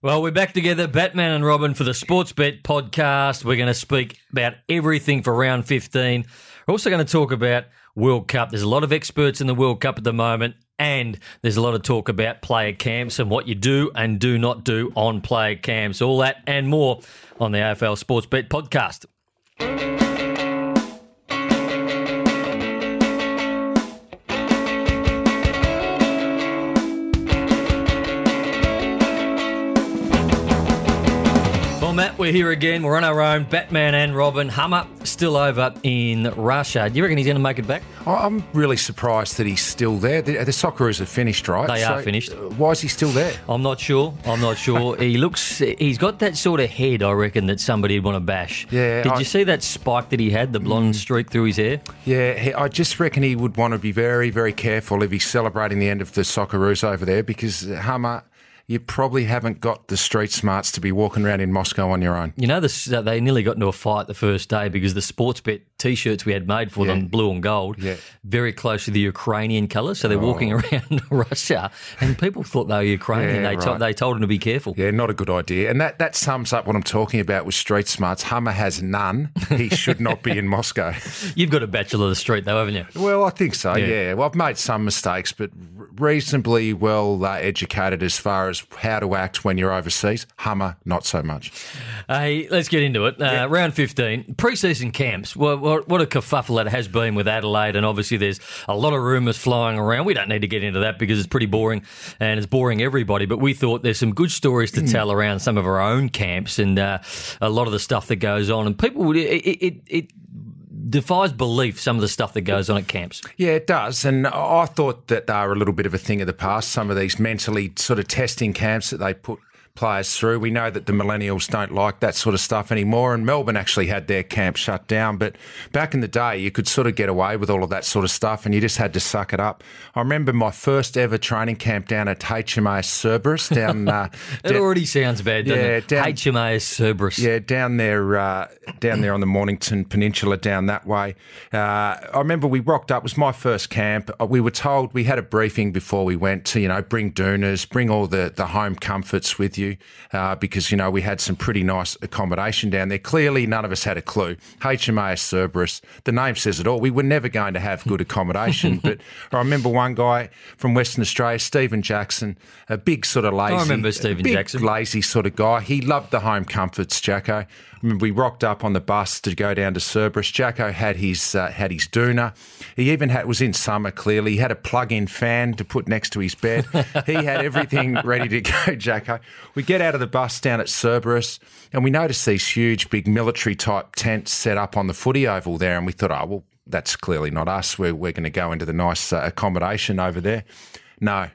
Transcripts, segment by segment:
Well, we're back together, Batman and Robin, for the Sports Bet podcast. We're going to speak about everything for round 15. We're also going to talk about World Cup. There's a lot of experts in the World Cup at the moment, and there's a lot of talk about player camps and what you do and do not do on player camps. All that and more on the AFL Sports Bet podcast. We're here again. We're on our own. Batman and Robin. Hummer still over in Russia. Do you reckon he's going to make it back? I'm really surprised that he's still there. The, the Socceroos are finished, right? They are finished. uh, Why is he still there? I'm not sure. I'm not sure. he looks. He's got that sort of head. I reckon that somebody would want to bash. Yeah, Did I- you see that spike that he had? The blonde streak through his hair. Yeah, I just reckon he would want to be very, very careful if he's celebrating the end of the Socceroos over there because Hummer, you probably haven't got the street smarts to be walking around in Moscow on your own. You know, this, they nearly got into a fight the first day because the sports bet T-shirts we had made for them, blue and gold, Yeah. very close to the Ukrainian colours. So they're walking around Russia, and people thought they were Ukrainian. Yeah, they, to- they told them to be careful. Yeah, not a good idea. And that, that sums up what I'm talking about with street smarts. Hummer has none. He should not be in Moscow. You've got a bachelor of the street, though, haven't you? Well, I think so. Yeah. Yeah. Well, I've made some mistakes, but reasonably well uh, educated as far as how to act when you're overseas. Hummer, not so much. Hey, let's get into it. Uh, Round 15, pre-season camps. What, what, what a kerfuffle it has been with Adelaide, and obviously there's a lot of rumours flying around. We don't need to get into that because it's pretty boring, and it's boring everybody. But we thought there's some good stories to tell around some of our own camps and uh, a lot of the stuff that goes on. And people, would- it, it, it, it defies belief some of the stuff that goes on at camps. Yeah, it does. And I thought that they were a little bit of a thing of the past. Some of these mentally sort of testing camps that they put players through. We know that the millennials don't like that sort of stuff anymore. And Melbourne actually had their camp shut down. But back in the day, you could sort of get away with all of that sort of stuff and you just had to suck it up. I remember my first ever training camp down at HMAS Cerberus down. Uh, It down- already sounds bad, doesn't Yeah, it? down- HMAS Cerberus. yeah, down there, uh, down there on the Mornington Peninsula, down that way. Uh, I remember we rocked up. It was my first camp. Uh, We were told we had a briefing before we went to, you know, bring dooners, bring all the the home comforts with you, uh, because you know we had some pretty nice accommodation down there. Clearly, none of us had a clue. HMAS Cerberus, the name says it all. We were never going to have good accommodation, but I remember one guy from Western Australia, Stephen Jackson, a big sort of lazy, remember a Stephen big Jackson. lazy sort of guy. He loved the home comforts, Jacko. We rocked up on the bus to go down to Cerberus. Jacko had his uh, had his doona. He even had was in summer. Clearly, he had a plug-in fan to put next to his bed. he had everything ready to go. Jacko. We get out of the bus down at Cerberus, and we notice these huge, big military type tents set up on the footy oval there, and we thought, oh well, that's clearly not us. We're we're going to go into the nice uh, accommodation over there. No,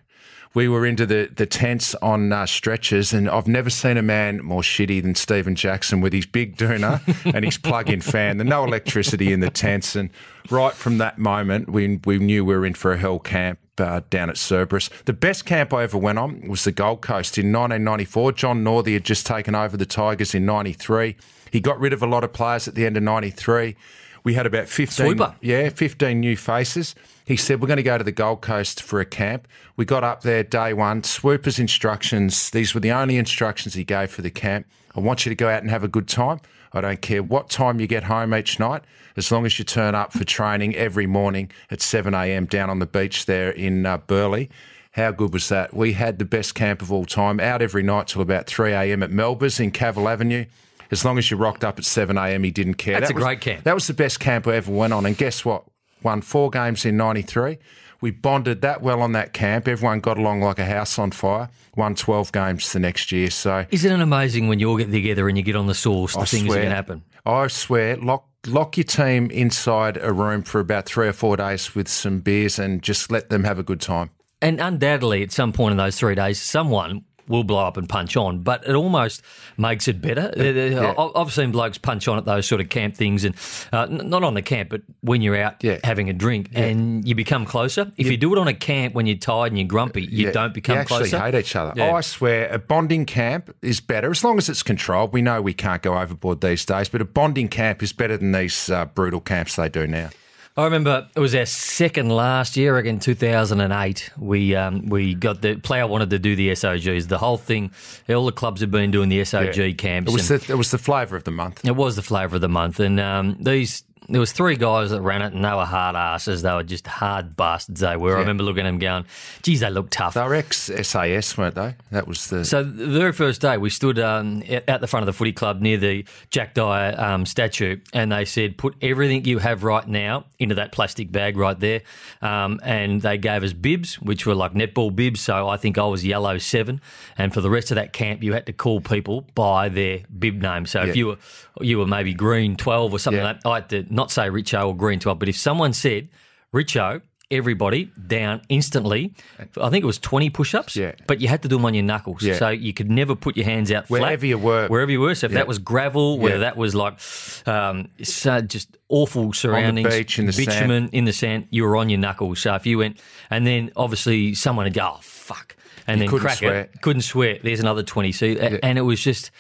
we were into the, the tents on uh, stretchers, and I've never seen a man more shitty than Stephen Jackson with his big doona and his plug-in fan. There's no electricity in the tents, and right from that moment, we we knew we were in for a hell camp. Uh, down at Cerberus. The best camp I ever went on was the Gold Coast in 1994. John Northey had just taken over the Tigers in 93. He got rid of a lot of players at the end of 93. We had about 15, Swooper. yeah, 15 new faces. He said, We're going to go to the Gold Coast for a camp. We got up there day one. Swooper's instructions, these were the only instructions he gave for the camp. I want you to go out and have a good time. I don't care what time you get home each night, as long as you turn up for training every morning at 7 a.m. down on the beach there in uh, Burleigh. How good was that? We had the best camp of all time, out every night till about 3 a.m. at Melba's in Cavill Avenue. As long as you rocked up at 7 a.m., he didn't care. That's That a was- great camp. That was the best camp I ever went on. And guess what? Won four games in 93. We bonded that well on that camp. Everyone got along like a house on fire. Won 12 games the next year. So Isn't it amazing when you all get together and you get on the sauce, the I things that swear, can happen? I swear, lock lock your team inside a room for about three or four days with some beers and just let them have a good time. And undoubtedly, at some point in those three days, someone will blow up and punch on, but it almost makes it better. I- I've seen blokes punch on at those sort of camp things, and uh, not on the camp, but when you're out Yeah. having a drink and you become closer. If you do it on a camp when you're tired and you're grumpy, you Yeah, don't become you actually closer. hate each other. Yeah. I swear, a bonding camp is better as long as it's controlled. We know we can't go overboard these days, but a bonding camp is better than these uh, brutal camps they do now. I remember it was our second last year, again, 2008. We um, we got the player wanted to do the SOGs. The whole thing, all the clubs had been doing the SOG Yeah. camps. It was the, it was the flavour of the month. it was the flavour of the month, and um, these there was three guys that ran it, and they were hard asses. They were just hard bastards. They were. I remember looking at them going, "Geez, they look tough." They were ex SAS, weren't they? That was the. So the very first day, we stood um, at the front of the footy club near the Jack Dyer um, statue, and they said, "Put everything you have right now into that plastic bag right there." Um, and they gave us bibs, which were like netball bibs. So I think I was yellow seven, and for the rest of that camp, you had to call people by their bib name. So if you were you were maybe green twelve or something Yeah. like that, I had to not say Richo or green twelve, but if someone said Richo. Everybody down instantly. I think it was 20 push ups, Yeah. but you had to do them on your knuckles. Yeah. So you could never put your hands out flat. Wherever you were. Wherever you were. So if Yeah. that was gravel, whether that was like um, so just awful surroundings, beach, in the sand. bitumen, in the sand, you were on your knuckles. So if you went, and then obviously someone would go, oh, fuck. And then couldn't crack swear. it. Couldn't swear. There's another 20. So, And it was just.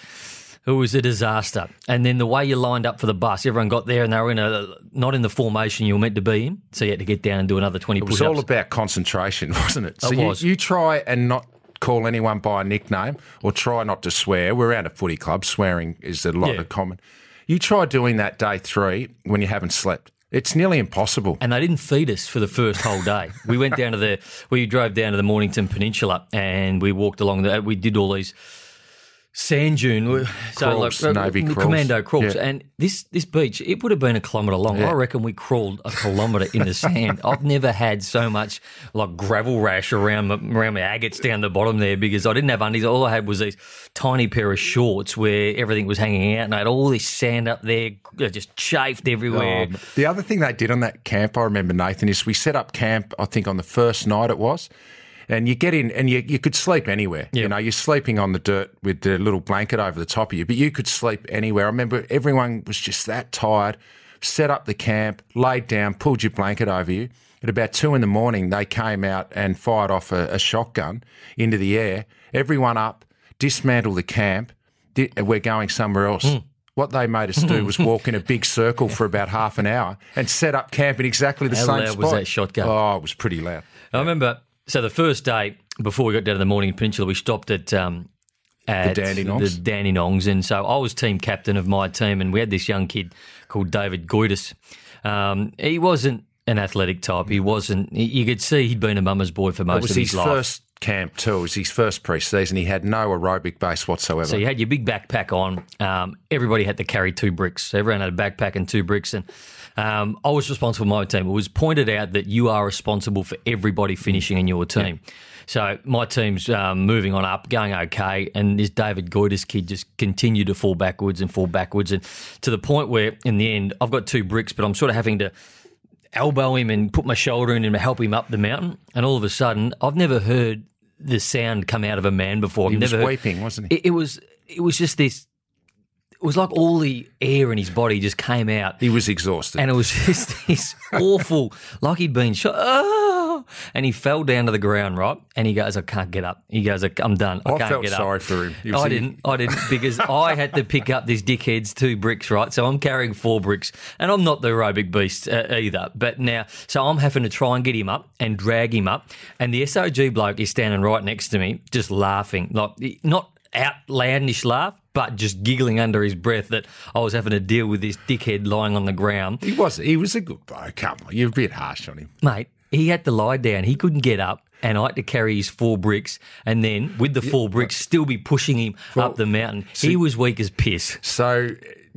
It was a disaster. And then the way you lined up for the bus, everyone got there and they were in a not in the formation you were meant to be in. So you had to get down and do another 20 it was push all about concentration, wasn't it? So It you, was. you try and not call anyone by a nickname or try not to swear. We're around a footy club. Swearing is a lot Yeah. of common. You try doing that day three when you haven't slept. It's nearly impossible. and they didn't feed us for the first whole day. We went down to the, we drove down to the Mornington Peninsula and we walked along the, we did all these sand dune, so Crawls, like Navy crawls. commando crawls, Yeah. and this this beach it would have been a kilometre long. Yeah. I reckon we crawled a kilometre in the sand. I've never had so much like gravel rash around my, around my agates down the bottom there because I didn't have undies. All I had was these tiny pair of shorts where everything was hanging out, and I had all this sand up there, uh, just chafed everywhere. Um, the other thing they did on that camp, I remember, Nathan, is we set up camp, I think on the first night it was, and you get in and you, you could sleep anywhere. Yeah. You know, you're sleeping on the dirt with the little blanket over the top of you, but you could sleep anywhere. I remember everyone was just that tired, set up the camp, laid down, pulled your blanket over you. At about two in the morning, they came out and fired off a, a shotgun into the air. Everyone up, dismantled the camp. Di- We're going somewhere else. Hmm. What they made us do was walk in a big circle for about half an hour and set up camp in exactly the How same loud spot. was that shotgun? Oh, it was pretty loud. I remember. So the first day before we got down to the Morning Peninsula, we stopped at um, at Dandenongs? The Dandenongs, and so I was team captain of my team, and we had this young kid called David Goitis. Um, he wasn't an athletic type. He wasn't. You could see he'd been a mama's boy for most It was of his, his life. first camp too. It was his first pre-season. He had no aerobic base whatsoever. So you had your big backpack on. Um, everybody had to carry two bricks. Everyone had a backpack and two bricks. And um, I was responsible for my team. It was pointed out that you are responsible for everybody finishing in your team. So my team's um, moving on up, going okay, and this David Goitis kid just continued to fall backwards and fall backwards, and to the point where in the end I've got two bricks, but I'm sort of having to elbow him and put my shoulder in him to help him up the mountain. And all of a sudden, I've never heard the sound come out of a man before. I've he was heard, weeping, wasn't he? it, it was it was just this. It was like all the air in his body just came out, he was exhausted. and it was just this awful, like he'd been shot. Oh! And he fell down to the ground, right? And he goes, "I can't get up." He goes, "I'm done. I, I can't felt get sorry up." for him. I didn't. I didn't because I had to pick up this dickhead's two bricks, right? So I'm carrying four bricks, and I'm not the aerobic beast uh, either. But now, so I'm having to try and get him up and drag him up, and the SOG bloke is standing right next to me, just laughing, like not outlandish laugh, but just giggling under his breath that I was having to deal with this dickhead lying on the ground. He was. He was a good bloke. Come on, you're a bit harsh on him. Mate, he had to lie down. He couldn't get up. And I had to carry his four bricks, and then with the four bricks, still be pushing him up the mountain. he was weak as piss. So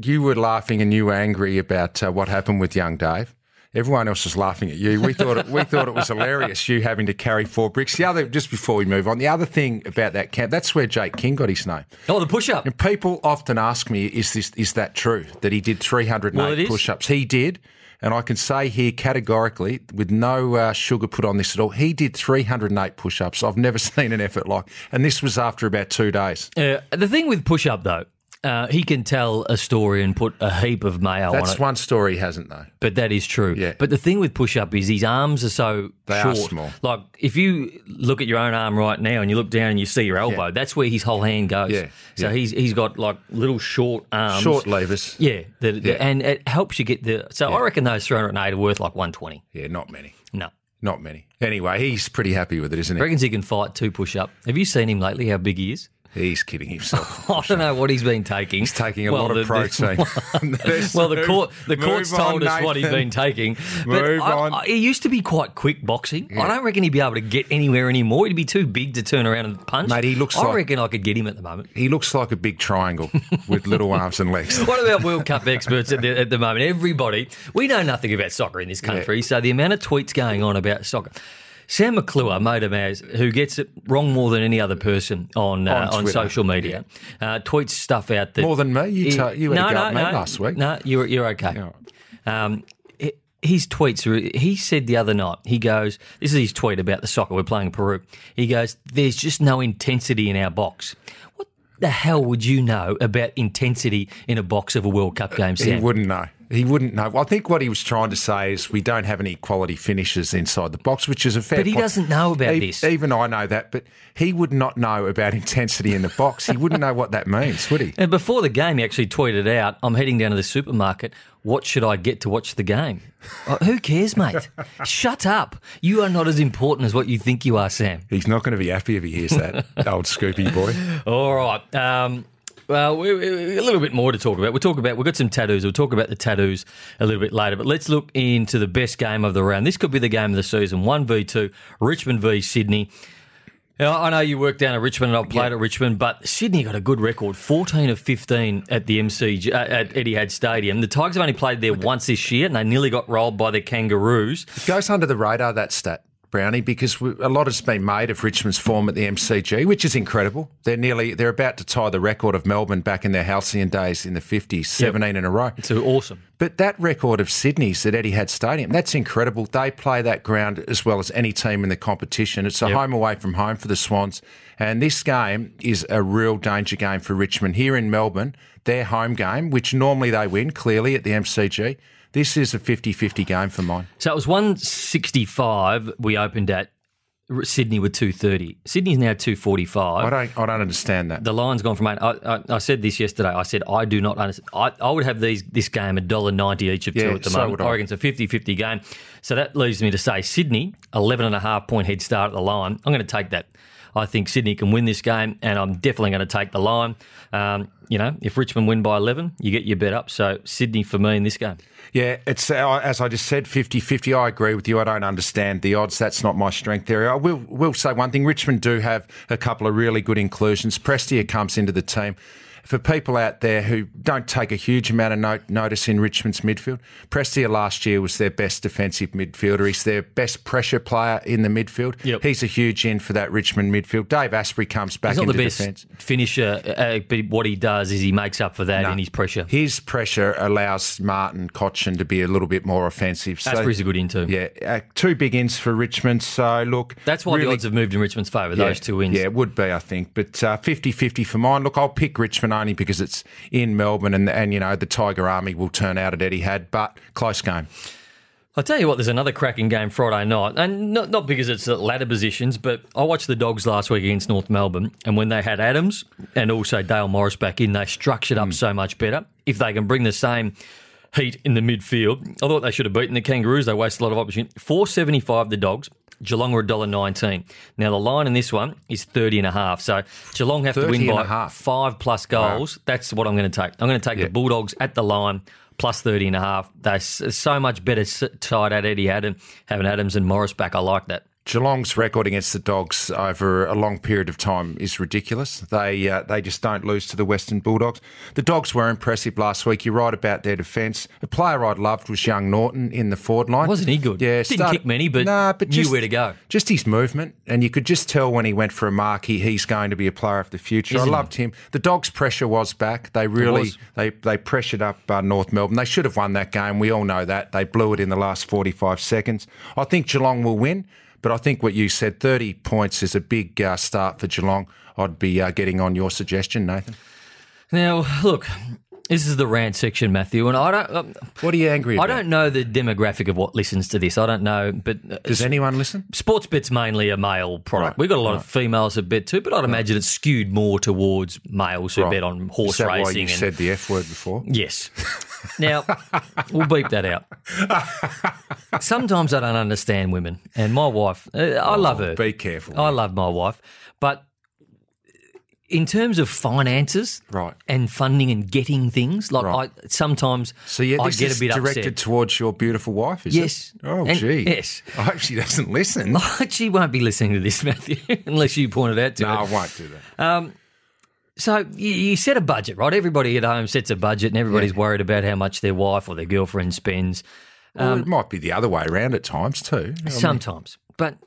you were laughing and you were angry about uh, what happened with young Dave. Everyone else was laughing at you. We thought it, we thought it was hilarious. You having to carry four bricks. The other, just before we move on, the other thing about that camp, that's where Jake King got his name. Oh, the push up. And people often ask me, is this is that true that he did 308 Well, push-ups? He did, and I can say here categorically, with no uh, sugar put on this at all, he did 308 push-ups. I've never seen an effort like, and this was after about two days. Uh, the thing with push up though, Uh, he can tell a story and put a heap of on That's it, one story he hasn't though. but that is true. Yeah. But the thing with push up is his arms are so They are short. small. Like if you look at your own arm right now and you look down and you see your elbow, that's where his whole hand goes. Yeah, So yeah. he's he's got like little short arms. Short levers. Yeah, the, the- Yeah. and it helps you get the. So I reckon those 308 are worth like 120. Yeah, not many. No. Not many. Anyway, he's pretty happy with it, isn't he? Reckons he can fight two push up. Have you seen him lately? How big he is? He's kidding himself. I don't know what he's been taking. He's taking a Well, lot the- of the- protein. well, the court the court's on, told us what he's been taking. But Move I, on. I, he used to be quite quick boxing. I don't reckon he'd be able to get anywhere anymore. He'd be too big to turn around and punch. Mate, he looks I like- reckon I could get him at the moment. He looks like a big triangle with little arms and legs. What about World Cup experts at the, at the moment? Everybody, we know nothing about soccer in this country, so the amount of tweets going on about soccer. Sam McClure, ours, who gets it wrong more than any other person on uh, On on, social media, uh, tweets stuff out that More than me? You ta- you no, no, no, last week. No, you're you're okay. Yeah. Um, his tweets. Are, he said the other night. He goes, "This is his tweet about the soccer we're playing in Peru." He goes, "There's just no intensity in our box." What the hell would you know about intensity in a box of a World Cup game, He wouldn't know. He wouldn't know. I think what he was trying to say is we don't have any quality finishes inside the box, which is a fair But he point. doesn't know about this. Even I know that, but he would not know about intensity in the box. He wouldn't know what that means, would he? And before the game, he actually tweeted out, "I'm heading down to the supermarket. What should I get to watch the game?" Oh, who cares, mate? Shut up. You are not as important as what you think you are, Sam. He's not going to be happy if he hears that, old Scoopy boy. All right. Um, well, we, we, a little bit more to talk about. We'll talk about. We've got some tattoos. We'll talk about the tattoos a little bit later. But let's look into the best game of the round. This could be the game of the season. One v two, Richmond v Sydney. Now, I know you worked down at Richmond and I've played at Richmond, but Sydney got a good record 14 of 15 at the MCG, uh, at Etihad Stadium. The Tigers have only played there once this year and they nearly got rolled by the Kangaroos. goes under the radar that stat, Brownie, because we, a lot has been made of Richmond's form at the MCG, which is incredible. They're nearly they're about to tie the record of Melbourne back in their halcyon days in the fifties, seventeen in a row. It's awesome. But that record of Sydney's at Etihad Stadium, that's incredible. They play that ground as well as any team in the competition. It's a Yep. home away from home for the Swans. And this game is a real danger game for Richmond. Here in Melbourne, their home game, which normally they win clearly at the MCG, this is a 50 50 game for mine. So it was 165 we opened at. Sydney with 230. Sydney's now 245. I don't, I don't understand that. The line's gone from eight. I, I, I said this yesterday. I said I do not understand. I, I would have these this game a dollar ninety each of two at the so moment. I. It's a 50-50 game. So that leaves me to say Sydney, 11 and a half point head start at the line. I'm going to take that. I think Sydney can win this game, and I'm definitely going to take the line. Um, you know, if Richmond win by 11, you get your bet up. So Sydney for me in this game. Yeah, it's uh, as I just said, 50-50. I agree with you. I don't understand the odds. That's not my strength area. I will will say one thing. Richmond do have a couple of really good inclusions. Prestia comes into the team. For people out there who don't take a huge amount of note, notice in Richmond's midfield, Prestia last year was their best defensive midfielder. He's their best pressure player in the midfield. Yep. He's a huge in for that Richmond midfield. Dave Astbury comes back He's not into the best defence. finisher, uh, but what he does is he makes up for that in his pressure. His pressure allows Martin Cotchin to be a little bit more offensive. So- Astbury's a good in too. Yeah, uh, two big ins for Richmond. So, look. That's why really- the odds have moved in Richmond's favour, yeah, those two wins. Yeah, it would be, I think. But uh, 50 50 for mine. Look, I'll pick Richmond only because it's in Melbourne and, and, you know, the Tiger Army will turn out at Etihad, but close game. I'll tell you what, there's another cracking game Friday night, and not not because it's at ladder positions, but I watched the Dogs last week against North Melbourne, and when they had Adams and also Dale Morris back in, they structured up hmm. so much better. If they can bring the same heat in the midfield, I thought they should have beaten the Kangaroos. They wasted a lot of opportunity. Four seventy five the Dogs. Geelong were $1.19. Now, the line in this one is 30 and a half. So, Geelong have to win by five plus goals. That's what I'm going to take. I'm going to take Yeah. the Bulldogs at the line plus 30 and a half. They're so much better tied at Etihad and having Adams and Morris back. I like that. Geelong's record against the Dogs over a long period of time is ridiculous. They uh, they just don't lose to the Western Bulldogs. The Dogs were impressive last week. You're right about their defence. A player I loved was Young Naughton in the forward line. Wasn't he good? Yeah, Didn't kick many, but knew just, where to go. Just his movement, and you could just tell when he went for a mark, he, he's going to be a player of the future. Isn't I he? loved him. The Dogs' pressure was back. They really they they pressured up uh, North Melbourne. They should have won that game. We all know that. They blew it in the last 45 seconds. I think Geelong will win, but I think what you said, 30 points is a big uh, start for Geelong. I'd be uh, getting on your suggestion, Nathan. Now, look, this is the rant section, Matthew, and I don't. Um, What are you angry at? I don't know the demographic of what listens to this. I don't know, but uh, Does anyone listen? sports bet's mainly a male product. Right, We've got a lot of females that bet too, but I'd imagine it's skewed more towards males who Right. bet on horse that why racing. you and, said the F word before? Yes. Now, we'll beep that out. Sometimes I don't understand women, and my wife, uh, I love her. Be careful. I love my wife, but in terms of finances, Right. and funding and getting things, like Right. I sometimes So yeah, I get is a bit directed upset. towards your beautiful wife, is Yes. it? Oh, And- gee. yes. I hope she doesn't listen. she won't be listening to this, Matthew, unless you point it out to no, her. I won't do that. Um, so you, you set a budget, right? Everybody at home sets a budget, and everybody's worried about how much their wife or their girlfriend spends. well, um, it might be the other way around at times too. I mean, Sometimes, but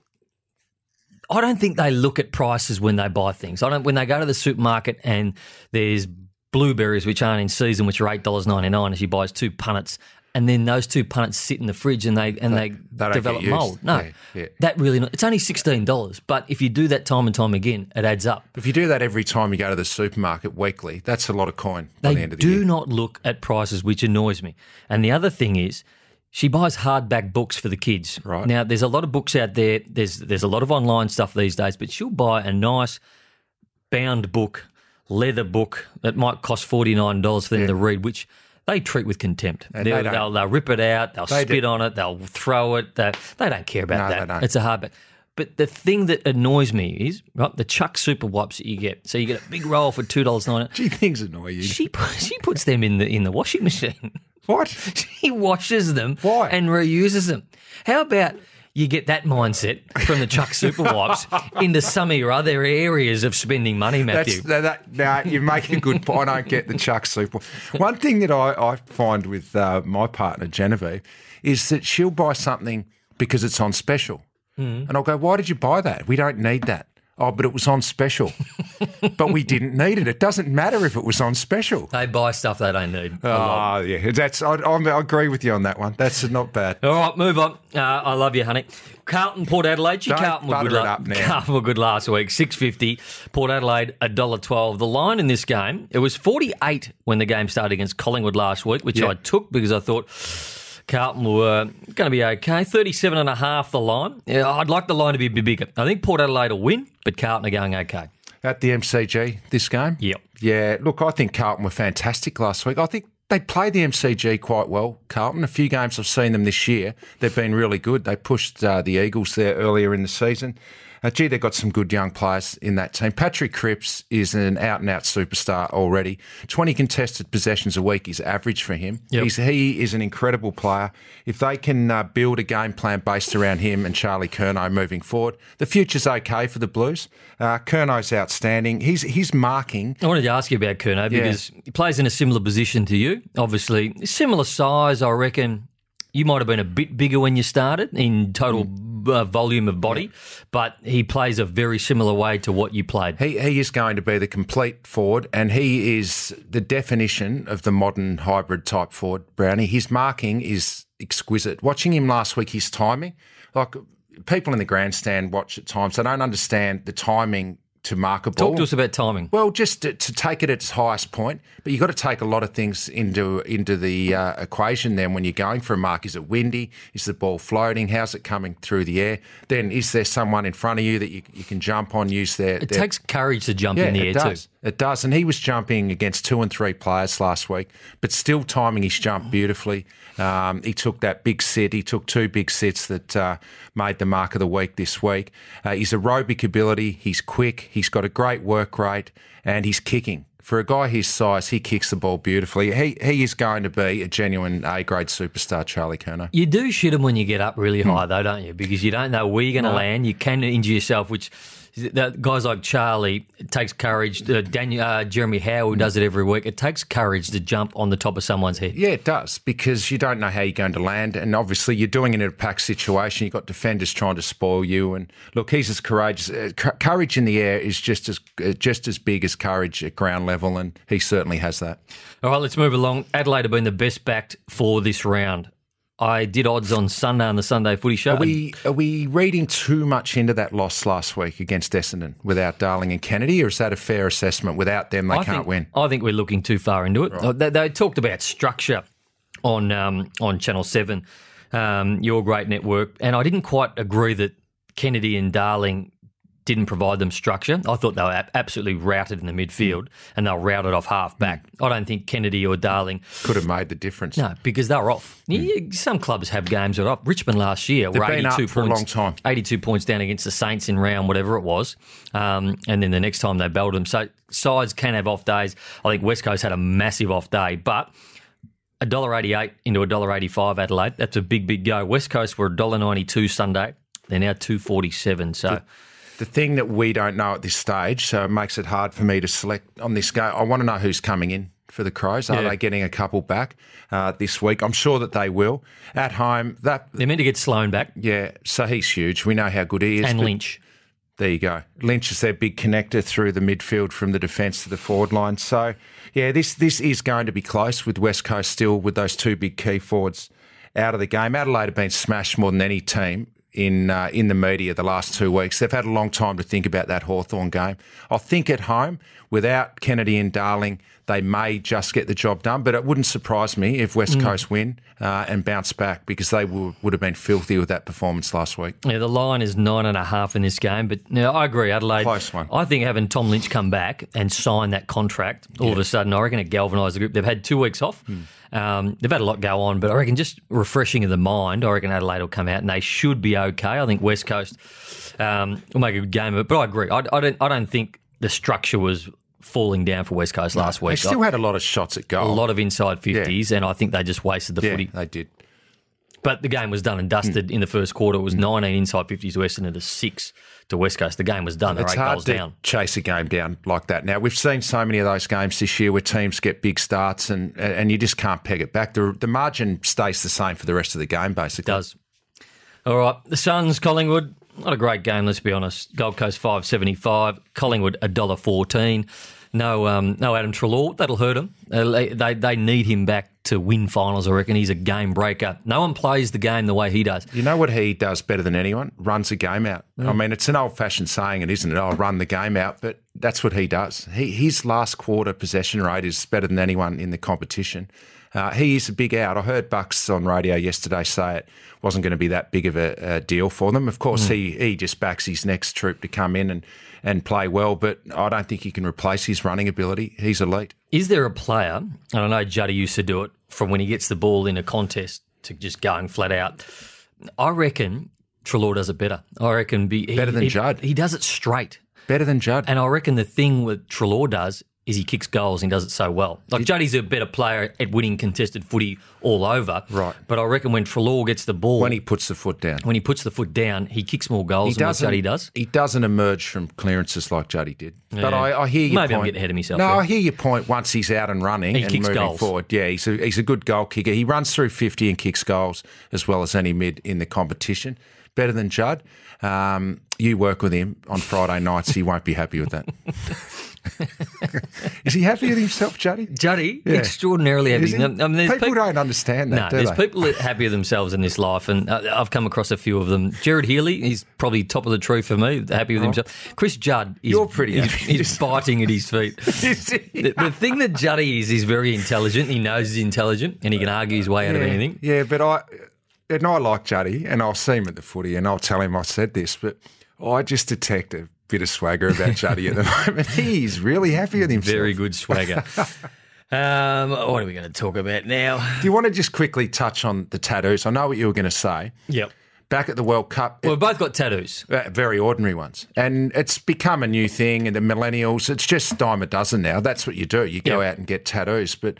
I don't think they look at prices when they buy things. I don't when they go to the supermarket and there's blueberries which aren't in season, which are eight dollars ninety nine, and she buys two punnets, and then those two punnets sit in the fridge and they and they, don't develop mold. No, Yeah, yeah. that really not, it's only sixteen dollars, but if you do that time and time again, it adds up. if you do that every time you go to the supermarket weekly, that's a lot of coin by They the end of the do year. not look at prices, which annoys me. And the other thing is, she buys hardback books for the kids. Right. now, there's a lot of books out there. There's there's a lot of online stuff these days, but she'll buy a nice bound book, leather book that might cost forty nine dollars for them to read, which. They treat with contempt. They don't. they'll, rip it out. They'll They spit do. on it. They'll throw it. They, they don't care about No, that. It's a hardback. But the thing that annoys me is right, the Chux Super Wipes that you get. So you get a big roll for two dollars ninety. Gee, things annoy you. She she puts them in the in the washing machine. What? she washes them Why? and reuses them. How about you get that mindset from the Chux Super Wipes into some of your other areas of spending money, Matthew? That's that, that. No, you make a good point. I don't get the Chux Super. One thing that I, I find with uh, my partner Genevieve is that she'll buy something because it's on special, Hmm. and I'll go, "Why did you buy that? We don't need that." Oh, but it was on special. but we didn't need it. It doesn't matter if it was on special. they buy stuff they don't need. Oh, yeah, that's. I, I, I agree with you on that one. That's not bad. All right, move on. Uh, I love you, honey. Carlton, Port Adelaide. Gee, Carlton were good. la-. Carlton were good last week. Six fifty. Port Adelaide a dollar twelve. The line in this game it was forty eight when the game started against Collingwood last week, which Yeah. I took because I thought. Carlton were going to be okay. 37 and a half the line. Yeah, I'd like the line to be a bit bigger. I think Port Adelaide will win, but Carlton are going okay. At the MCG this game? Yep. Yeah, look, I think Carlton were fantastic last week. I think they played the MCG quite well, Carlton. A few games I've seen them this year, they've been really good. They pushed uh, the Eagles there earlier in the season. Uh, gee, they've got some good young players in that team. Patrick Cripps is an out and out superstar already. 20 contested possessions a week is average for him. Yep. He's, he is an incredible player. If they can uh, build a game plan based around him and Charlie Curnow moving forward, the future's okay for the Blues. Uh, Curnow's outstanding. He's, he's marking. I wanted to ask you about Curnow because he plays in a similar position to you. Obviously, similar size, I reckon. You might have been a bit bigger when you started in total uh, volume of body, but he plays a very similar way to what you played. He, he is going to be the complete forward, and he is the definition of the modern hybrid type forward, Brownie. His marking is exquisite. Watching him last week, his timing, like people in the grandstand watch at times, they don't understand the timing to mark a ball. Talk to us about timing. Well, just to, to take it at its highest point, but you've got to take a lot of things into into the uh, equation. Then, when you're going for a mark, is it windy? Is the ball floating? How's it coming through the air? Then, is there someone in front of you that you, you can jump on? Use their, It their takes courage to jump yeah, in the air does. too. It does. And he was jumping against two and three players last week, but still timing his jump beautifully. Um, he took that big sit. He took two big sits that uh, made the mark of the week this week. Uh, his aerobic ability, he's quick, he's got a great work rate, and he's kicking. For a guy his size, he kicks the ball beautifully. He he is going to be a genuine A grade superstar, Charlie Curnow. You do shit him when you get up really Hmm. high, though, don't you? Because you don't know where you're going to land. You can injure yourself, which that guys like Charlie it takes courage. Uh, Daniel, uh, Jeremy Howe, who does it every week, it takes courage to jump on the top of someone's head. Yeah, it does because you don't know how you're going to land, and obviously you're doing it in a pack situation. You've got defenders trying to spoil you, and look, he's as courageous. Uh, c- courage in the air is just as uh, just as big as courage at ground level, and he certainly has that. All right, let's move along. Adelaide have been the best backed for this round. I did odds on Sunday on the Sunday Footy Show. Are we are we reading too much into that loss last week against Essendon without Darling and Kennedy, or is that a fair assessment? Without them, they I can't think, win. I think we're looking too far into it. Uh, They, they talked about structure on um, on Channel Seven, um, your great network, and I didn't quite agree that Kennedy and Darling didn't provide them structure. I thought they were absolutely routed in the midfield, and they were routed off half back. I don't think Kennedy or Darling Could have made the difference. no, because they're off. Yeah, some clubs have games that are up. Richmond last year were Hmm. been 82 up for a points, long time. 82 points down against the Saints in round whatever it was, um, and then the next time they belled them. So sides can have off days. I think West Coast had a massive off day, but a dollar eighty-eight into a dollar eighty-five Adelaide. That's a big, big go. West Coast were a dollar ninety-two Sunday. They're now two forty-seven. So The thing that we don't know at this stage, so it makes it hard for me to select on this go. I want to know who's coming in for the Crows. Are Yeah. they getting a couple back uh, this week? I'm sure that they will. At home, that they're meant to get Sloane back yeah. So he's huge. We know how good he is. and Lynch. There you go. Lynch is their big connector through the midfield from the defence to the forward line. So yeah, this this is going to be close with West Coast still with those two big key forwards out of the game. Adelaide have been smashed more than any team in uh, in the media the last two weeks. They've had a long time to think about that Hawthorn game. I think at home, without Kennedy and Darling, they may just get the job done. But it wouldn't surprise me if West Coast win uh, and bounce back because they would, would have been filthy with that performance last week. Yeah, the line is nine and a half in this game, but no, I agree. Adelaide, Close one. I think having Tom Lynch come back and sign that contract, all of a sudden, I reckon it galvanised the group. They've had two weeks off. Um, they've had a lot go on, but I reckon just refreshing of the mind. I reckon Adelaide will come out and they should be okay. I think West Coast um, will make a good game of it, but I agree. I, I don't. I don't think the structure was falling down for West Coast last week. They still had a lot of shots at goal. a lot of inside fifties, and I think they just wasted the yeah, footy. they did. But the game was done and dusted Hmm. in the first quarter. It was 19 inside 50s to Western to 6 to West Coast. The game was done. They're It's eight hard goals to down. chase a game down like that. Now we've seen so many of those games this year where teams get big starts and and you just can't peg it back. The the margin stays the same for the rest of the game, basically. does. All right. The Suns, Collingwood. Not a great game, let's be honest. Gold Coast 575. Collingwood $1.14. No, um, no Adam Treloar. That'll hurt him. Uh, they, they need him back to win finals. I reckon he's a game breaker. No one plays the game the way he does. You know what he does better than anyone? Runs a game out. I mean, it's an old fashioned saying, it isn't it? I'll run the game out, but that's what he does. He, his last quarter possession rate is better than anyone in the competition. Uh, he is a big out. I heard Bucks on radio yesterday say it wasn't going to be that big of a, a deal for them. Of course, he he just backs his next troop to come in and, and play well, but I don't think he can replace his running ability. He's elite. Is there a player, and I know Juddy used to do it from when he gets the ball in a contest to just going flat out. I reckon Treloar does it better. I reckon be he- Better than he, Judd. He does it straight. Better than Judd. And I reckon the thing with Treloar does is he kicks goals and does it so well. Like Juddy's a better player at winning contested footy all over. Right. But I reckon when Treloar gets the ball, when he puts the foot down. when he puts the foot down, he kicks more goals He than. Juddy does. He doesn't emerge from clearances like Juddy did. But I, I hear your Maybe I'm point. getting ahead of myself No, there. I hear your point. Once he's out and running He and moving goals. forward, yeah, he's a, he's a good goal kicker. He runs through fifty and kicks goals as well as any mid in the competition. Better than Judd. Um, you work with him on Friday nights. He won't be happy with that. Is he happy with himself, Juddy? Juddy, Yeah. extraordinarily happy. I mean, there's people peop- don't understand that, No, there's they? people that are happy with themselves in this life, and uh, I've come across a few of them. Gerard Healy, he's probably top of the tree for me, happy with himself. Chris Judd, is, Oh. You're pretty happy. is biting at his feet. the, the thing that Juddy is, he's very intelligent. He knows he's intelligent, and he can argue his way out of anything. Yeah, but I and I like Juddy, and I'll see him at the footy, and I'll tell him I said this, but I just detect a bit of swagger about Juddy at the moment. He's really happy with himself. Very good swagger. um, what are we going to talk about now? Do you want to just quickly touch on the tattoos? I know what you were going to say. Yep. Back at the World Cup, Well, we've both got tattoos. uh, very ordinary ones, and it's become a new thing. And the millennials, it's just dime a dozen now. That's what you do. You go Yep. out and get tattoos, but.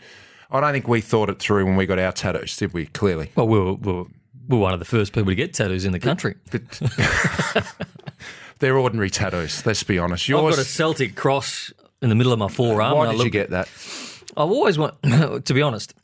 I don't think we thought it through when we got our tattoos, did we? Clearly. Well, we were, we were, we were one of the first people to get tattoos in the country. But they're ordinary tattoos, let's be honest. I've got a Celtic cross in the middle of my forearm. why did you get that? I've always want to be honest.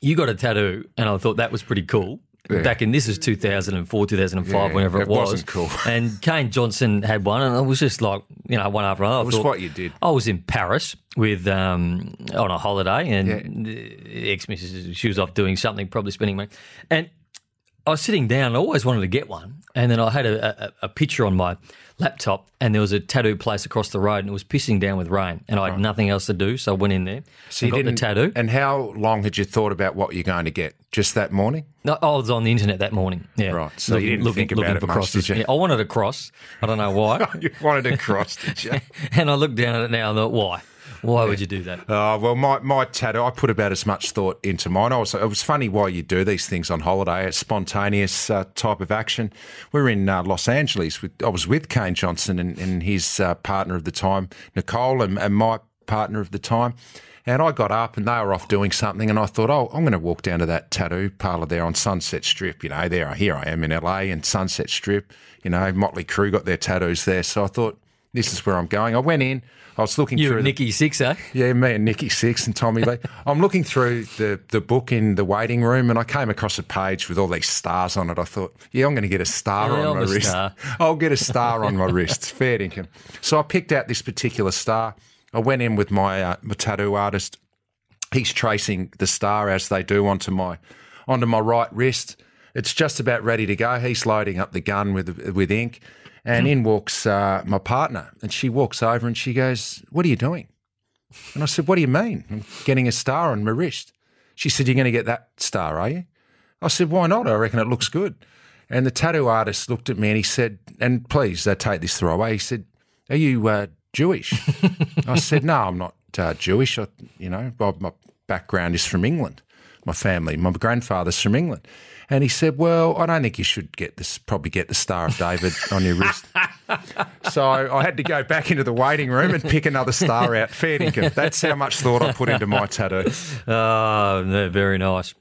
You got a tattoo, and I thought that was pretty cool. Yeah. Back in this is 2004, 2005, Yeah, whenever it, it was. wasn't cool. And Kane Johnson had one, and it was just like you know one after another. I It was thought- what you did. I was in Paris with um, on a holiday, and ex missus she was off doing something, probably spending money. And I was sitting down. I always wanted to get one, and then I had a, a, a picture on my laptop, and there was a tattoo place across the road, and it was pissing down with rain, and I had nothing else to do, so I went in there. So and you got the didn't- tattoo. And how long had you thought about what you're going to get? Just that morning? No, I was on the internet that morning. Yeah, Right, so you didn't think about it for much, crosses. did you? Yeah, I wanted a cross. I don't know why. you wanted a cross, did you? and I looked down at it now and thought, why? Why would you do that? Oh, well, my, my tattoo, I put about as much thought into mine. I was, it was funny why you do these things on holiday, a spontaneous uh, type of action. We were in uh, Los Angeles. With, I was with Kane Johnson and, and his uh, partner of the time, Nicole, and, and my partner of the time. And I got up and they were off doing something, and I thought, oh, I'm going to walk down to that tattoo parlour there on Sunset Strip. You know, there, here I am in LA and Sunset Strip. You know, Motley Crue got their tattoos there, so I thought this is where I'm going. I went in. I was looking You through. and the- Nikki Sixx, eh? yeah, me and Nikki Sixx and Tommy Lee. I'm looking through the, the book in the waiting room and I came across a page with all these stars on it. I thought, yeah, I'm going to get a star Yeah, on my I'm a wrist. star. I'll get a star on my wrist. Fair dinkum. So I picked out this particular star. I went in with my, uh, my tattoo artist. He's tracing the star as they do onto my onto my right wrist. It's just about ready to go. He's loading up the gun with with ink, and in walks uh, my partner, and she walks over and she goes, "What are you doing?" And I said, What do you mean? I'm getting a star on my wrist. She said, You're going to get that star, are you? I said, Why not? I reckon it looks good. And the tattoo artist looked at me and he said, And please uh, take this the right way. He said, Are you uh, Jewish? I said, No, I'm not uh, Jewish. I, you know, my background is from England. My family, my grandfather's from England. And he said, Well, I don't think you should get this, probably get the Star of David on your wrist. So I had to go back into the waiting room and pick another star out. Fair dinkum. That's how much thought I put into my tattoo. Oh, no, very nice.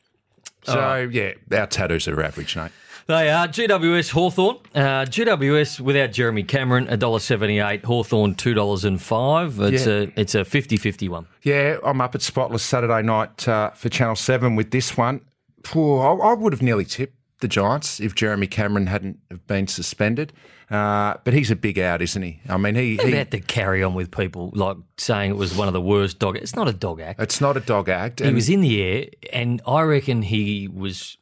So ah. yeah, our tattoos are average, mate. They are GWS Hawthorn. Uh, GWS without Jeremy Cameron, $1.78. Hawthorn, $2.05. It's, Yeah. a, it's a 50-50 one. Yeah, I'm up at Spotless Saturday night uh, for Channel Seven with this one. Phew, I, I would have nearly tipped the Giants if Jeremy Cameron hadn't been suspended. Uh, but he's a big out, isn't he? I mean, he, he about to carry on with people like saying it was one of the worst dog. It's not a dog act. it's not a dog act. He was in the air, and I reckon he was.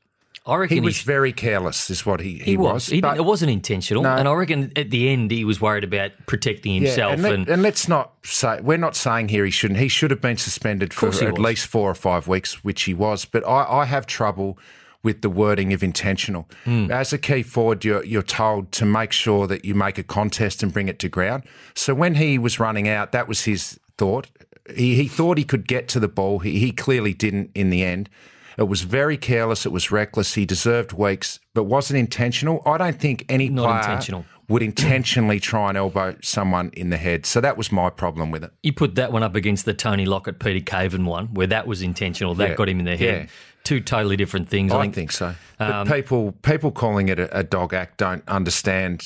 I reckon he he, was very careless, is what he, he, he was. He But- it wasn't intentional, No. and I reckon at the end he was worried about protecting himself. and, let, and and let's not say we're not saying here he shouldn't. He should have been suspended for at was. least four or five weeks, which he was. But I, I have trouble with the wording of intentional. Hmm. As a key forward, you're you're told to make sure that you make a contest and bring it to ground. So when he was running out, that was his thought. He, he thought he could get to the ball. He, he clearly didn't in the end. It was very careless. It was reckless. He deserved weeks, but wasn't intentional. I don't think any Not player intentional. would intentionally try and elbow someone in the head. So that was my problem with it. you put that one up against the Tony Lockett, Peter Caven one, where that was intentional. That Yeah. got him in the head. Yeah. Two totally different things. I don't think so. But Um, people people calling it a, a dog act don't understand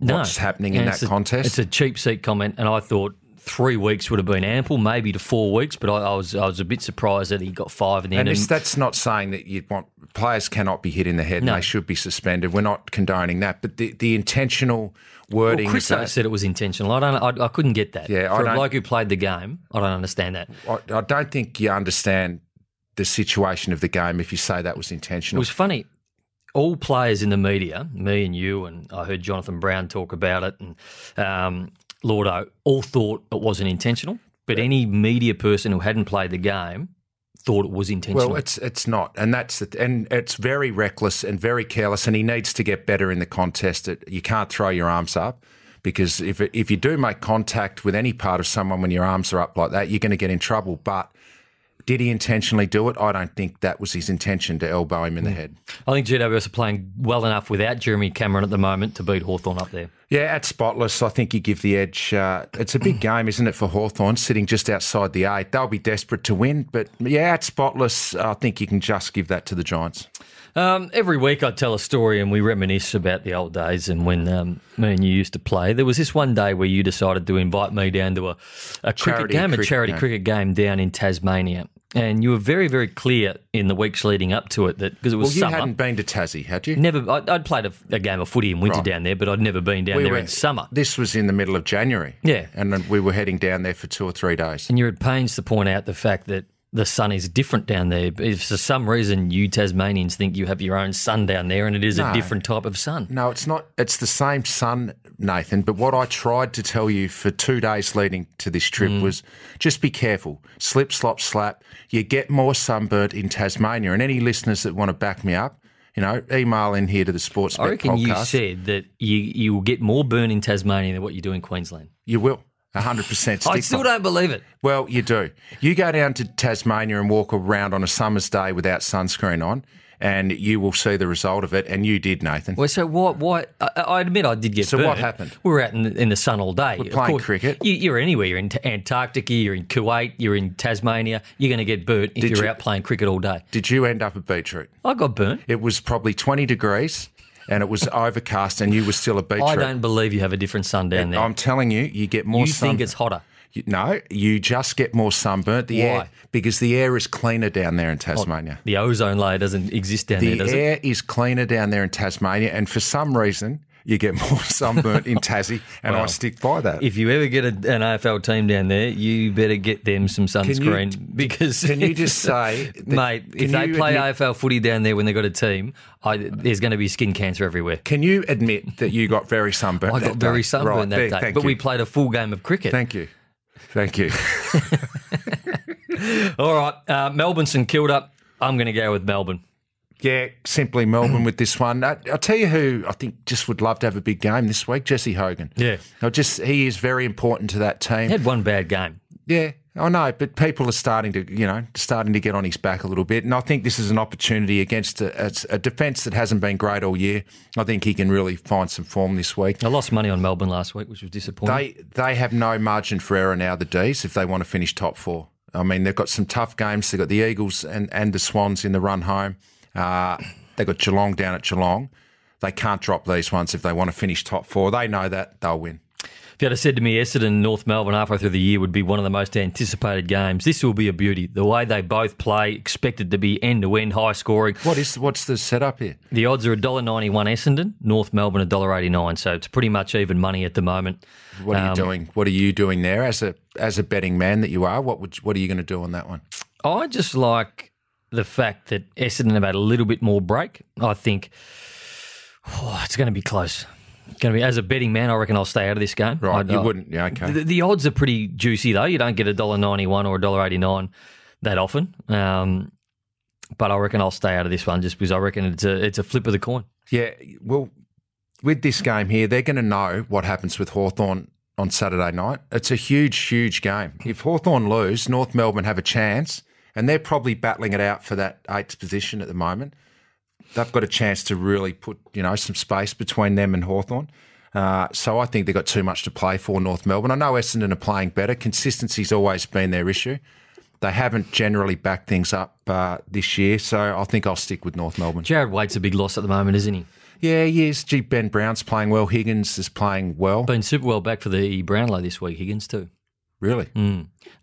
No. what's happening in that a- contest. It's a cheap seat comment, and I thought three weeks would have been ample, maybe to four weeks. But I, I was I was a bit surprised that he got five in the and end. this, And that's not saying that you want players cannot be hit in the head No. and they should be suspended. We're not condoning that, but the, the intentional wording. well, Chris that, said it was intentional. I don't. I, I couldn't get that. Yeah, for a bloke who played the game, I don't understand that. I, I don't think you understand the situation of the game if you say that was intentional. It was funny. All players in the media, me and you, and I heard Jonathan Brown talk about it, and um, Lordo, all thought it wasn't intentional. But any media person who hadn't played the game thought it was intentional. Well, it's it's not, and that's the, and it's very reckless and very careless, and he needs to get better in the contest. It, you can't throw your arms up because if if you do make contact with any part of someone when your arms are up like that, you're going to get in trouble. But did he intentionally do it? I don't think that was his intention to elbow him in the head. I think GWS are playing well enough without Jeremy Cameron at the moment to beat Hawthorn up there. Yeah, at Spotless, I think you give the edge. Uh, it's a big game, isn't it, for Hawthorn sitting just outside the eight. They'll be desperate to win, but yeah, at Spotless, I think you can just give that to the Giants. Um, every week I tell a story and we reminisce about the old days and when um, me and you used to play. There was this one day where you decided to invite me down to a, a cricket game, a cricket charity game. cricket game down in Tasmania. And you were very, very clear in the weeks leading up to it that because it was Well, you summer. hadn't been to Tassie, had you? Never, I, I'd played a, a game of footy in winter Right. down there, but I'd never been down We there were- in summer. This was in the middle of January. Yeah. And we were heading down there for two or three days. And you're at pains to point out the fact that the sun is different down there. If for some reason you Tasmanians think you have your own sun down there and it is a different type of sun. No, it's not. It's the same sun, Nathan. But what I tried to tell you for two days leading to this trip Mm. was just be careful. Slip, slop, slap. You get more sunburnt in Tasmania. And any listeners that want to back me up, you know, email in here to the Sports I reckon podcast. you said that you you will get more burn in Tasmania than what you do in Queensland. You will. 100% I still by- don't believe it. Well, you do. You go down to Tasmania and walk around on a summer's day without sunscreen on, and you will see the result of it. And you did, Nathan. Well, so why? Why? I, I admit I did get. Burnt. So what happened? We were out in the, in the sun all day. We're playing cricket. You, you're anywhere. You're in Antarctica. You're in Kuwait. You're in Tasmania. You're going to get burnt if Did you're you- out playing cricket all day. Did you end up at Beetroot? I got burnt. It was probably 20 degrees and it was overcast and you were still at Beetroot. I don't believe you have a different sun down there. I'm telling you, you get more you sun. think it's hotter? You- No, you just get more sunburnt. The Why? air because the air is cleaner down there in oh, Tasmania. The ozone layer doesn't exist down there, the does it? air is cleaner down there in Tasmania, and for some reason, you get more sunburnt in Tassie, and I stick by that. If you ever get a, an AFL team down there, you better get them some sunscreen because Can you just say, that- mate, if they play admit- AFL footy down there when they've got a team, I, there's going to be skin cancer everywhere. Can you admit that you got very sunburnt? I got very day? sunburned Right, that there, day, but you. we played a full game of cricket. Thank you. Thank you. All right, uh, Melbourne St Kilda. I'm going to go with Melbourne. Yeah, simply Melbourne with this one. I, I'll tell you who I think just would love to have a big game this week, Jesse Hogan. Yeah. I just he is very important to that team. He had one bad game. Yeah, I know, but people are starting to, you know, starting to get on his back a little bit, and I think this is an opportunity against a, a, a defence that hasn't been great all year. I think he can really find some form this week. I lost money on Melbourne last week, which was disappointing. They they have no margin for error now, the D's, if they want to finish top four. I mean, they've got some tough games. They've got the Eagles and, and the Swans in the run home. Uh, they've got Geelong down at Geelong. They can't drop these ones if they want to finish top four. They know that they'll win. If you had said to me Essendon North Melbourne halfway through the year would be one of the most anticipated games, this will be a beauty. The way they both play, expected to be end to end, high scoring. What is what's the setup here? The odds are $1.91 Essendon, North Melbourne $1.89, so it's pretty much even money at the moment. What are you Um, doing? What are you doing there as a as a betting man that you are? What would what are you going to do on that one? I just like the fact that Essendon have had a little bit more break. I think oh, it's going to be close. Going to be as a betting man. I reckon I'll stay out of this game. Right, I- you I- wouldn't. Yeah, okay. The, the odds are pretty juicy though. You don't get a dollar ninety one or a dollar eighty nine that often. Um, but I reckon I'll stay out of this one just because I reckon it's a it's a flip of the coin. Yeah, well, with this game here, they're going to know what happens with Hawthorn on Saturday night. It's a huge, huge game. If Hawthorn lose, North Melbourne have a chance, and they're probably battling it out for that eighth position at the moment. They've got a chance to really put, you know, some space between them and Hawthorn. Uh, so I think they've got too much to play for North Melbourne. I know Essendon are playing better. Consistency's always been their issue. They haven't generally backed things up uh, this year, so I think I'll stick with North Melbourne. Jarrad Waite's a big loss at the moment, isn't he? Yeah, he is. Gee, Ben Brown's playing well. Higgins is playing well. Been super well back for the Brownlow this week. Higgins too. Really?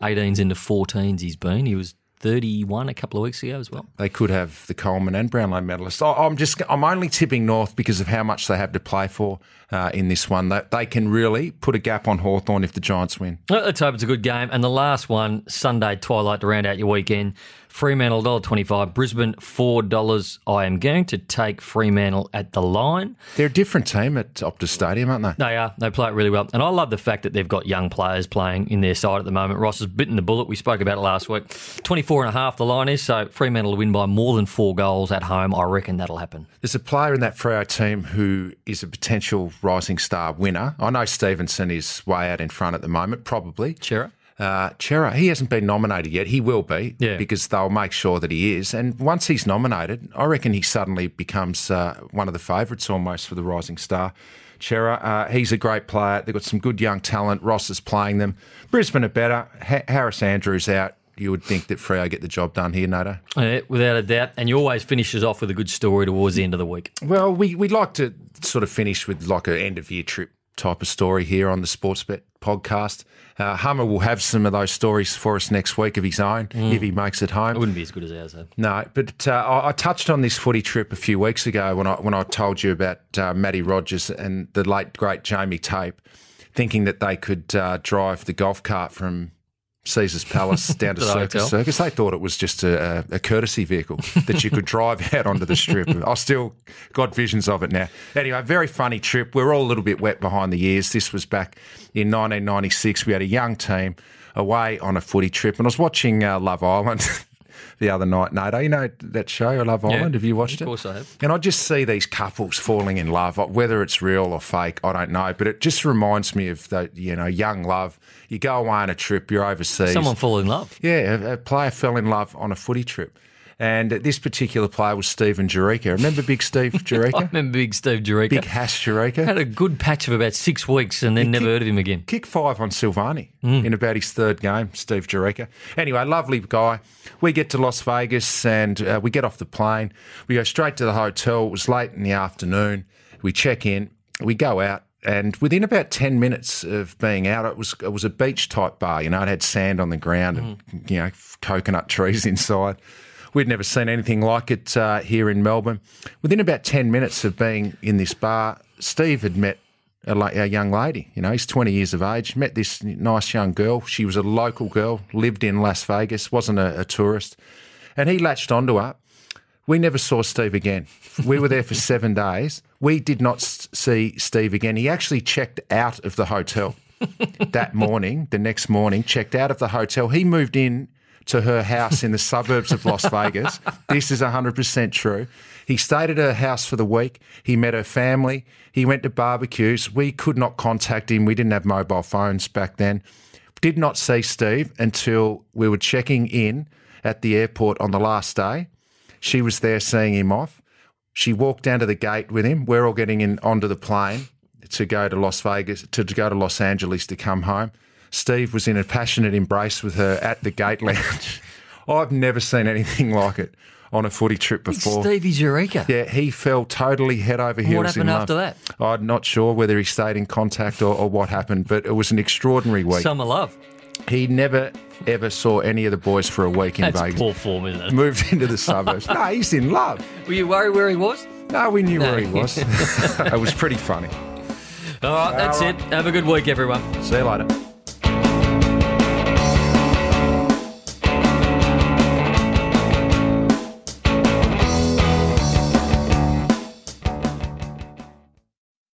18s into 14s he's been. He was 31 a couple of weeks ago as well. They could have the Coleman and Brownlow medalists. I- I'm just, I'm only tipping North because of how much they have to play for uh, in this one. They, they can really put a gap on Hawthorn if the Giants win. Let's hope it's a good game. And the last one, Sunday twilight to round out your weekend. Fremantle $1.25, Brisbane $4. I am going to take Fremantle at the line. They're a different team at Optus Stadium, aren't they? They are. They play it really well. And I love the fact that they've got young players playing in their side at the moment. Ross has bitten the bullet. We spoke about it last week. 24 and a half the line is. So Fremantle will win by more than four goals at home. I reckon that'll happen. There's a player in that Freo team who is a potential rising star winner. I know Stephenson is way out in front at the moment, probably. Cerra? Uh, Cerra, he hasn't been nominated yet. He will be Yeah. because they'll make sure that he is. And once he's nominated, I reckon he suddenly becomes uh, one of the favourites almost for the rising star. Cerra, uh, he's a great player. They've got some good young talent. Ross is playing them. Brisbane are better. Ha- Harris Andrews out. You would think that Freo get the job done here, Nato. Yeah, without a doubt. And you always finishes off with a good story towards the end of the week. Well, we we like to sort of finish with like an end of year trip type of story here on the Sportsbet podcast. Uh, Hummer will have some of those stories for us next week of his own if he makes it home. It wouldn't be as good as ours, though. No, but uh, I, I touched on this footy trip a few weeks ago when I when I told you about uh, Matty Rogers and the late great Jamie Tape, thinking that they could uh, drive the golf cart from Caesar's Palace down to Circus hotel. Circus. They thought it was just a, a courtesy vehicle that you could drive out onto the strip. I still got visions of it now. Anyway, very funny trip. We're all a little bit wet behind the ears. This was back in 1996. We had a young team away on a footy trip, and I was watching uh, Love Island. The other night, Nato, you know that show, I Love Island. Have you watched it? Of course I have. And I just see these couples falling in love, whether it's real or fake, I don't know. But it just reminds me of the, you know, young love. You go away on a trip, you're overseas. Someone fall in love. Yeah, a, a player fell in love on a footy trip. And this particular player was Stephen Jureka. Remember Big Steve I remember Big Steve Jureka. Big Hash Jureka? Had a good patch of about six weeks and then never heard of him again. Kick five on Silvagni Mm. in about his third game, Steve Jureka. Anyway, lovely guy. We get to Las Vegas and uh, we get off the plane. We go straight to the hotel. It was late in the afternoon. We check in. We go out. And within about 10 minutes of being out, it was, it was a beach type bar. You know, it had sand on the ground and, Mm. you know, coconut trees inside. We'd never seen anything like it uh, here in Melbourne. Within about 10 minutes of being in this bar, Steve had met a, a young lady. You know, he's 20 years of age, met this nice young girl. She was a local girl, lived in Las Vegas, wasn't a, a tourist. And he latched onto her. We never saw Steve again. We were there for seven days. We did not see Steve again. He actually checked out of the hotel that morning, the next morning, checked out of the hotel. He moved in to her house in the suburbs of Las Vegas. This is 100% true. He stayed at her house for the week. He met her family. He went to barbecues. We could not contact him. We didn't have mobile phones back then. Did not see Steve until we were checking in at the airport on the last day. She was there seeing him off. She walked down to the gate with him. We're all getting in onto the plane to go to Las Vegas, to, to go to Los Angeles to come home. Steve was in a passionate embrace with her at the gate lounge. I've never seen anything like it on a footy trip before. Stevie Jureka. Yeah, he fell totally head over heels. what happened in love. after that? I'm not sure whether he stayed in contact or, or what happened, but it was an extraordinary week. Summer love. he never ever saw any of the boys for a week in That's Vegas. poor form, isn't it? Moved into the suburbs. no, he's in love. Were you worried where he was? No, we knew where he was. it was pretty funny. All right, that's All it. Have a good week, everyone. See you later.